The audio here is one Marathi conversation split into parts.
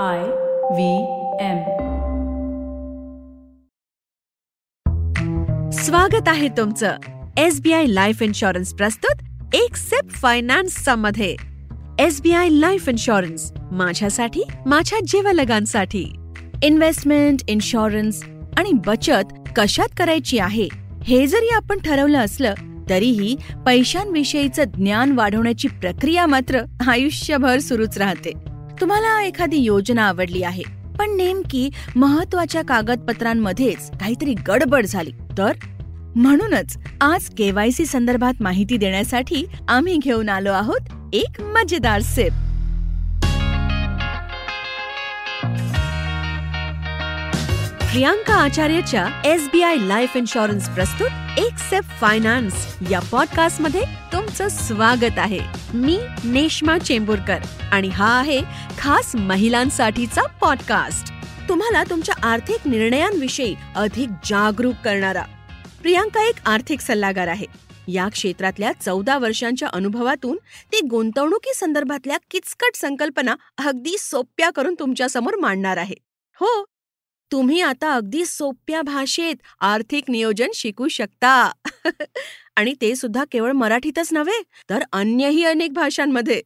I V M. स्वागत आहे तुमचं S B I life insurance प्रस्तुत एक सेप फायनान्समध्ये. S B I life insurance माझ्यासाठी माझ्या जीवलगांसाठी. इन्व्हेस्टमेंट इन्शुरन्स आणि बचत कशात करायची आहे हे जरी आपण ठरवलं असलं तरीही पैशांविषयीचं ज्ञान वाढवण्याची प्रक्रिया मात्र आयुष्यभर सुरूच राहते. तुम्हाला एखादी योजना आवडली आहे पण नेमकी महत्त्वाच्या कागदपत्रांमध्येच काहीतरी गडबड झाली तर? म्हणूनच आज केवायसी संदर्भात माहिती देण्यासाठी आम्ही घेऊन आलो आहोत एक मजेदार SIP Priyanka आचार्यच्या S B I life insurance प्रस्तुत एक सेफ फायनान्स या पॉडकास्टमध्ये तुमचं स्वागत आहे. मी नेश्मा चेंबूरकर आणि हा आहे खास महिलांसाठीचा पॉडकास्ट तुम्हाला तुमच्या आर्थिक निर्णयांविषयी अधिक जागरूक करणारा. प्रियांका एक आर्थिक सल्लागार आहे. या क्षेत्रातल्या चौदा वर्षांच्या अनुभवातून ती गुंतवणुकी संदर्भातल्या किचकट संकल्पना अगदी सोप्या करून तुमच्यासमोर मांडणार आहे. हो तुम्ही आता अगदी सोप्या भाषेत आर्थिक नियोजन शिकू शकता. आणि ते सुद्धा केवळ मराठीतच नव्हे तर अन्यही अनेक भाषांमध्ये.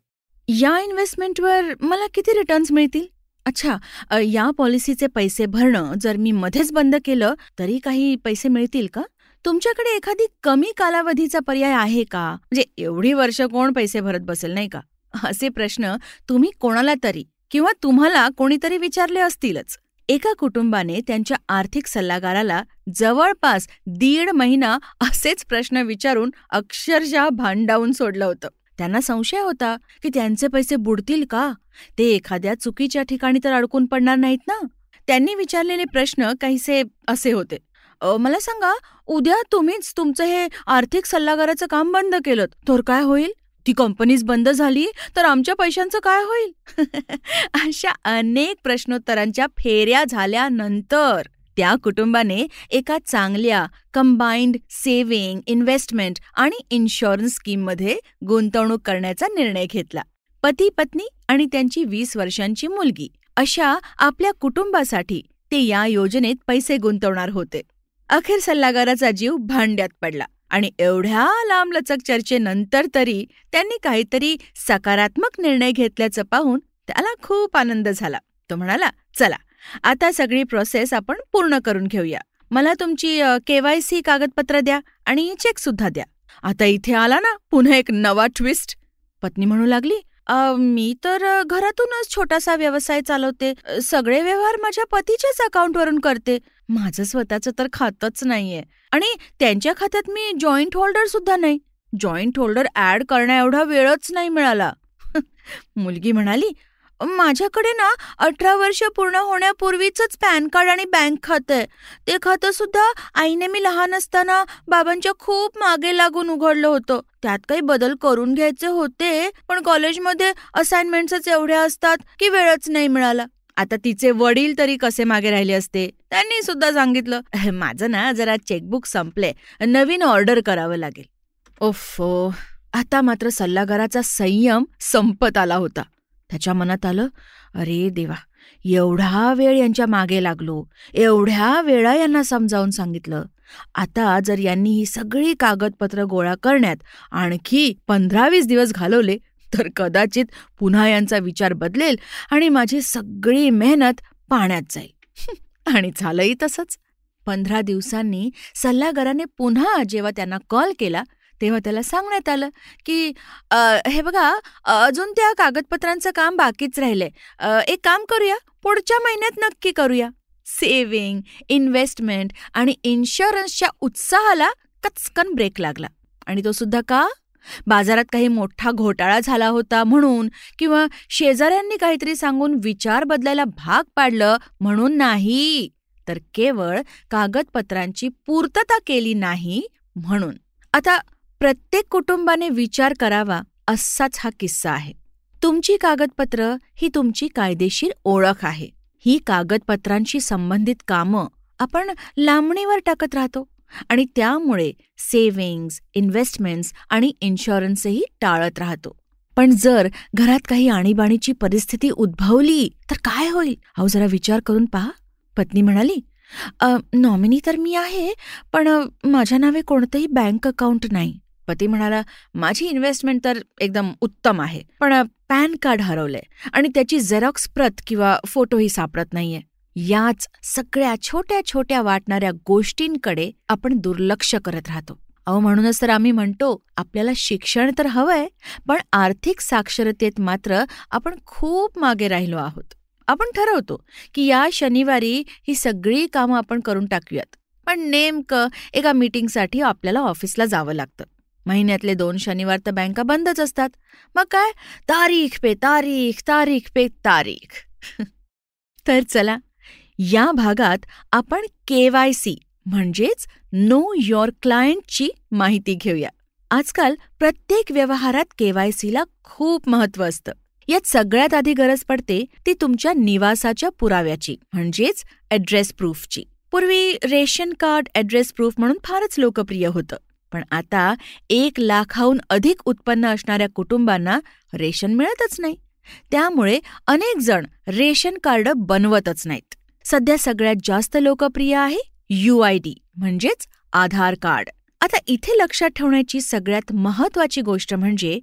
या इन्व्हेस्टमेंटवर मला किती रिटर्न्स मिळतील? अच्छा या पॉलिसीचे पैसे भरणं जर मी मध्येच बंद केलं तरी काही पैसे मिळतील का? तुमच्याकडे एखादी कमी कालावधीचा पर्याय आहे का? म्हणजे एवढी वर्ष कोण पैसे भरत बसेल नाही का? असे प्रश्न तुम्ही कोणाला तरी किंवा तुम्हाला कोणीतरी विचारले असतीलच. एका कुटुंबाने त्यांच्या आर्थिक सल्लागाराला जवळपास दीड महिना असेच प्रश्न विचारून अक्षरशः भांडावून सोडलं होतं. त्यांना संशय होता की त्यांचे पैसे बुडतील का? ते एखाद्या चुकीच्या ठिकाणी तर अडकून पडणार नाहीत ना? त्यांनी विचारलेले प्रश्न काहीसे असे होते. मला सांगा उद्या तुम्हीच तुमचं हे आर्थिक सल्लागाराचं काम बंद केलं तर काय होईल? ती कंपनीच बंद झाली तर आमच्या पैशांचं काय होईल? अशा अनेक प्रश्नोत्तरांच्या फेऱ्या झाल्यानंतर त्या कुटुंबाने एका चांगल्या कंबाईंड सेव्हिंग इन्व्हेस्टमेंट आणि इन्शुरन्स स्कीममध्ये गुंतवणूक करण्याचा निर्णय घेतला. पती पत्नी आणि त्यांची वीस वर्षांची मुलगी अशा आपल्या कुटुंबासाठी ते या योजनेत पैसे गुंतवणार होते. अखेर सल्लागाराचा जीव भांड्यात पडला. आणि एवढ्या लांबलचक चर्चेनंतर तरी त्यांनी काहीतरी सकारात्मक निर्णय घेतल्याचं पाहून त्याला खूप आनंद झाला. तो म्हणाला चला आता सगळी प्रोसेस आपण पूर्ण करून घेऊया. मला तुमची केवायसी कागदपत्र द्या आणि चेक सुद्धा द्या. आता इथे आला ना पुन्हा एक नवा ट्विस्ट पत्नी म्हणू लागली मी तर घरातूनच छोटासा व्यवसाय चालवते. सगळे व्यवहार माझ्या पतीच्याच अकाउंटवरून करते. माझं स्वतःचं तर खातच नाहीये. आणि त्यांच्या खात्यात मी जॉईंट होल्डर सुद्धा नाही. जॉईंट होल्डर ऍड करण्या एवढा वेळच नाही मिळाला. मुलगी म्हणाली माझ्याकडे ना अठरा वर्ष पूर्ण होण्यापूर्वीच पॅन कार्ड आणि बँक खातं आहे. ते खातं सुद्धा आईने मी लहान असताना बाबांच्या खूप मागे लागून उघडलं होतं. त्यात काही बदल करून घ्यायचे होते पण कॉलेजमध्ये असाइनमेंट्सच एवढ्या असतात की वेळच नाही मिळाला. आता तिचे वडील तरी कसे मागे राहिले असते त्यांनी सुद्धा सांगितलं. माझं ना जरा चेकबुक संपले नवीन ऑर्डर करावं लागेल. ओफो. आता मात्र सल्लागाराचा संयम संपत आला होता. त्याच्या मनात आलं अरे देवा एवढा वेळ यांच्या मागे लागलो एवढ्या वेळा यांना समजावून सांगितलं. आता जर यांनी ही सगळी कागदपत्र गोळा करण्यात आणखी पंधरा वीस दिवस घालवले तर कदाचित पुन्हा यांचा विचार बदलेल आणि माझी सगळी मेहनत पाण्यात जाईल. आणि झालंही तसंच. पंधरा दिवसांनी सल्लागाराने पुन्हा जेव्हा त्यांना कॉल केला तेव्हा त्याला सांगण्यात आलं की हे बघा अजून त्या कागदपत्रांचं काम बाकीच राहिलंय. एक काम करूया पुढच्या महिन्यात नक्की करूया. सेव्हिंग इन्व्हेस्टमेंट आणि इन्शुरन्सच्या उत्साहाला कचकन ब्रेक लागला. आणि तो सुद्धा का? बाजारात काही मोठा घोटाळा झाला होता म्हणून किंवा शेजाऱ्यांनी काहीतरी सांगून विचार बदलायला भाग पाडलं म्हणून नाही तर केवळ कागदपत्रांची पूर्तता केली नाही म्हणून. आता प्रत्येक कुटुंबाने विचार करावा असाच हा किस्सा आहे. तुमची कागदपत्र ही तुमची कायदेशीर ओळख आहे. ही कागदपत्रांशी संबंधित कामं आपण लांबणीवर टाकत राहतो आणि त्यामुळे सेव्हिंग्ज इन्व्हेस्टमेंट्स आणि इन्शुरन्सही टाळत राहतो. पण जर घरात काही आणीबाणीची परिस्थिती उद्भवली तर काय होईल? अहो जरा विचार करून पहा. पत्नी म्हणाली नॉमिनी तर मी आहे पण माझ्या नावे कोणतंही बँक अकाउंट नाही. पती म्हणाला माझी इन्व्हेस्टमेंट तर एकदम उत्तम आहे पण पॅन कार्ड हरवलंय आणि त्याची झेरॉक्स प्रत किंवा फोटोही सापडत नाहीये. याच सगळ्या छोट्या छोट्या वाटणाऱ्या गोष्टींकडे आपण दुर्लक्ष करत राहतो. अहो म्हणूनच तर आम्ही म्हणतो आपल्याला शिक्षण तर हवंय पण आर्थिक साक्षरतेत मात्र आपण खूप मागे राहिलो आहोत. आपण ठरवतो की या शनिवारी ही सगळी कामं आपण करून टाकूयात पण नेमकं एका मीटिंगसाठी आपल्याला ऑफिसला जावं लागतं. महिन्यातले दोन शनिवार तर बँका बंदच असतात. मग काय? तारीख पे तारीख तारीख पे तारीख. तर चला या भागात आपण केवायसी म्हणजेच नो युअर क्लायंटची माहिती घेऊया. आजकाल प्रत्येक व्यवहारात केवायसीला खूप महत्त्व असतं. यात सगळ्यात आधी गरज पडते ती तुमच्या निवासाच्या पुराव्याची म्हणजेच ॲड्रेस प्रूफची पूर्वी रेशन कार्ड ॲड्रेस प्रूफ म्हणून फारच लोकप्रिय होतं. पण आता एक लाखाहून अधिक उत्पन्न असणाऱ्या कुटुंबांना रेशन मिळतच नाही. त्यामुळे अनेक जण रेशन कार्ड बनवतच नाहीत. सध्या सगळ्यात जास्त लोकप्रिय आहे डी म्हणजेच आधार कार्ड. आता इथे लक्षात ठेवण्याची सगळ्यात महत्वाची गोष्ट म्हणजे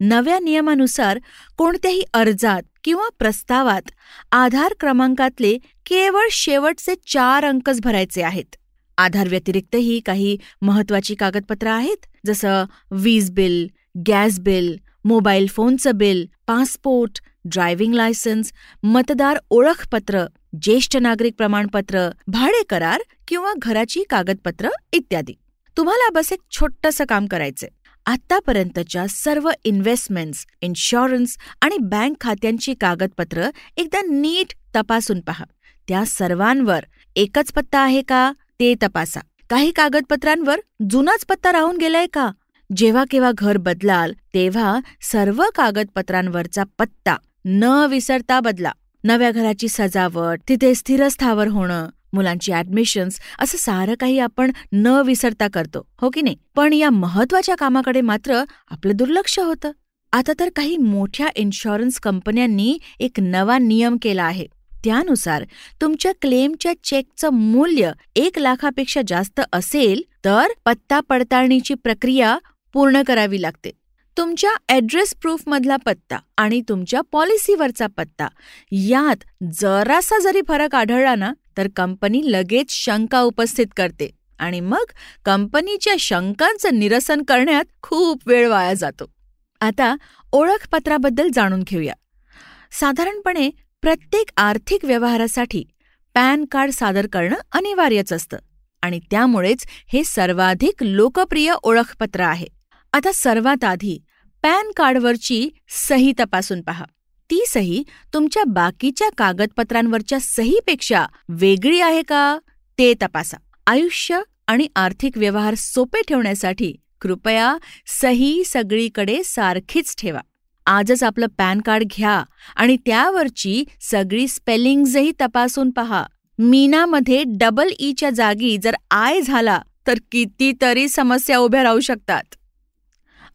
नव्या नियमानुसार कोणत्याही अर्जात किंवा प्रस्तावात आधार क्रमांकातले केवळ शेवटचे चार अंकच भरायचे आहेत. आधार व्यतिरिक्तही काही महत्वाची कागदपत्रं आहेत जसं वीज बिल गॅस बिल मोबाईल फोनचं बिल पासपोर्ट ड्रायव्हिंग लायसन्स मतदार ओळखपत्र ज्येष्ठ नागरिक प्रमाणपत्र भाडे करार किंवा घराची कागदपत्र इत्यादी. तुम्हाला बस एक छोटंसं काम करायचंय. आतापर्यंतच्या सर्व इन्व्हेस्टमेंट्स इन्शुरन्स आणि बँक खात्यांची कागदपत्र एकदा नीट तपासून पहा. त्या सर्वांवर एकच पत्ता आहे का? ते तपासा. काही कागदपत्रांवर जुनाच पत्ता राहून गेलाय का? जेव्हा केव्हा घर बदलाल तेव्हा सर्व कागदपत्रांवरचा पत्ता न विसरता बदला. नव्या घराची सजावट तिथे स्थिरस्थावर होणं मुलांची ऍडमिशन्स असं सारं काही आपण न विसरता करतो हो की नाही? पण या महत्त्वाच्या कामाकडे मात्र आपलं दुर्लक्ष होतं. आता तर काही मोठ्या इन्शुरन्स कंपन्यांनी एक नवा नियम केला आहे. त्यानुसार तुमच्या क्लेमच्या चेकचं मूल्य एक लाखापेक्षा जास्त असेल तर पत्ता पडताळणीची प्रक्रिया पूर्ण करावी लागते. तुमच्या ॲड्रेस प्रूफमधला पत्ता आणि तुमच्या पॉलिसीवरचा पत्ता यात जरासा जरी फरक आढळला ना तर कंपनी लगेच शंका उपस्थित करते आणि मग कंपनीच्या शंकांचं निरसन करण्यात खूप वेळ वाया जातो. आता ओळखपत्राबद्दल जाणून घेऊया. साधारणपणे प्रत्येक आर्थिक व्यवहारासाठी पॅन कार्ड सादर करणं अनिवार्यच असतं. आणि त्यामुळेच हे सर्वाधिक लोकप्रिय ओळखपत्र आहे. आता सर्वात आधी पॅन कार्डवरची सही तपासून पहा. ती सही तुमच्या बाकीच्या कागदपत्रांवरच्या सहीपेक्षा वेगळी आहे का? ते तपासा. आयुष्य आणि आर्थिक व्यवहार सोपे ठेवण्यासाठी कृपया सही सगळीकडे सारखीच ठेवा. आजच आपलं पॅन कार्ड घ्या आणि त्यावरची सगळी स्पेलिंग्जही तपासून पहा. मीनामध्ये डबल ईच्या जागी जर आय झाला तर कितीतरी समस्या उभ्या राहू शकतात.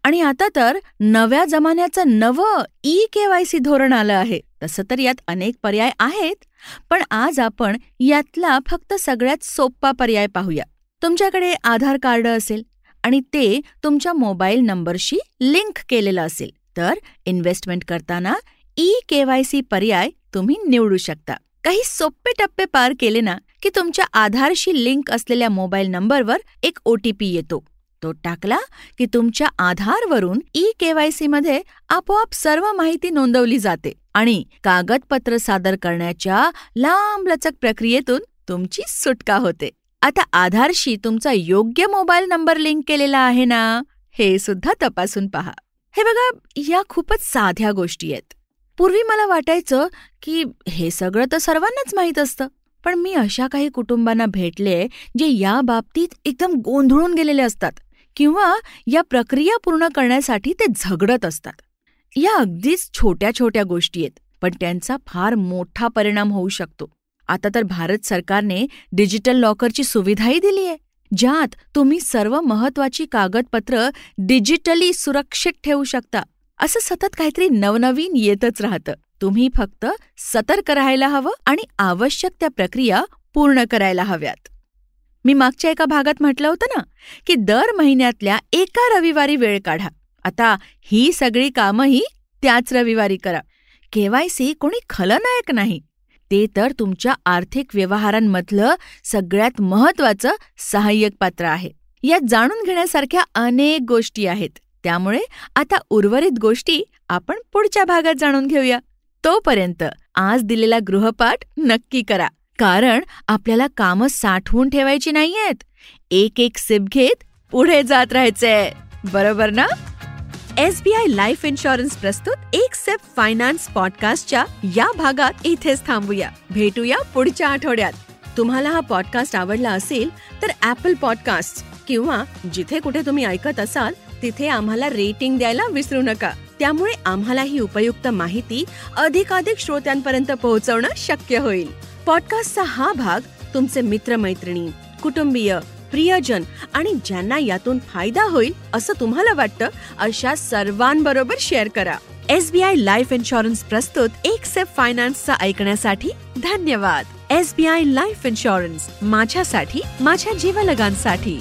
आणि आता तर नव्या जमान्याचं नवं ई के वाय सी धोरण आलं आहे. तसं तर यात अनेक पर्याय आहेत पण आज आपण यातला फक्त सगळ्यात सोप्पा पर्याय पाहूया. तुमच्याकडे आधार कार्ड असेल आणि ते तुमच्या मोबाईल नंबरशी लिंक केलेलं असेल. तर इन्व्हेस्टमेंट करताना ई केवायसी पर्याय तुम्ही निवडू शकता. काही सोपे टप्पे पार केले ना की तुमच्या आधारशी लिंक असलेल्या मोबाईल नंबरवर एक ओटीपी येतो. तो टाकला की तुमच्या आधारवरून ई केवायसी मध्ये आपोआप सर्व माहिती नोंदवली जाते आणि कागदपत्र सादर करण्याच्या लांबलचक प्रक्रियेतून तुमची सुटका होते. आता आधारशी तुमचा योग्य मोबाईल नंबर लिंक केलेला आहे ना? हे सुद्धा तपासून पहा. हे बघा या खूपच साध्या गोष्टी आहेत. पूर्वी मला वाटायचं की हे सगळं तर सर्वांनाच माहीत असतं पण मी अशा काही कुटुंबांना भेटले जे या बाबतीत एकदम गोंधळून गेलेले असतात किंवा या प्रक्रिया पूर्ण करण्यासाठी ते झगडत असतात. या अगदीच छोट्या छोट्या गोष्टी आहेत पण त्यांचा फार मोठा परिणाम होऊ शकतो. आता तर भारत सरकारने डिजिटल लॉकरची सुविधाही दिली आहे ज्यात तुम्ही सर्व महत्वाची कागदपत्र डिजिटली सुरक्षित ठेवू शकता. असं सतत काहीतरी नवनवीन येतच राहतं. तुम्ही फक्त सतर्क राहायला हवं आणि आवश्यक त्या प्रक्रिया पूर्ण करायला हव्यात. मी मागच्या एका भागात म्हटलं होतं ना की दर महिन्यातल्या एका रविवारी वेळ काढा. आता ही सगळी कामंही त्याच रविवारी करा. केवायसी कोणी खलनायक नाही. ते तर तुमच्या आर्थिक व्यवहारांमधलं सगळ्यात महत्वाचं सहाय्यक पात्र आहे. यात जाणून घेण्यासारख्या अनेक गोष्टी आहेत. त्यामुळे आता उर्वरित गोष्टी आपण पुढच्या भागात जाणून घेऊया. तोपर्यंत आज दिलेला गृहपाठ नक्की करा. कारण आपल्याला कामं साठवून ठेवायची नाहीयेत. एक एक सिप घेत पुढे जात राहायचंय. बरोबर ना? S B I life insurance प्रस्तुत एक सेप फायनान्स पॉडकास्टच्या या भागात इथेच थांबूया. भेटूया पुढच्या आठवड्यात. तुम्हाला हा पॉडकास्ट आवडला असेल तर ऍपल पॉडकास्ट किंवा जिथे कुठे तुम्ही ऐकत असाल तिथे आम्हाला रेटिंग द्यायला विसरू नका. त्यामुळे आम्हाला ही उपयुक्त माहिती अधिकाधिक श्रोत्यांपर्यंत पोहोचवणं शक्य होईल. पॉडकास्टचा हा भाग तुमचे मित्रमैत्रिणी कुटुंबीय प्रियजन. आणि ज्यांना यातून फायदा होईल असं तुम्हाला वाटतं अशा सर्वांबरोबर शेअर करा. S B I life insurance प्रस्तुत एक सेफ फायनान्सचा ऐकण्यासाठी धन्यवाद. S B I life insurance माझ्यासाठी माझ्या जीवलगांसाठी.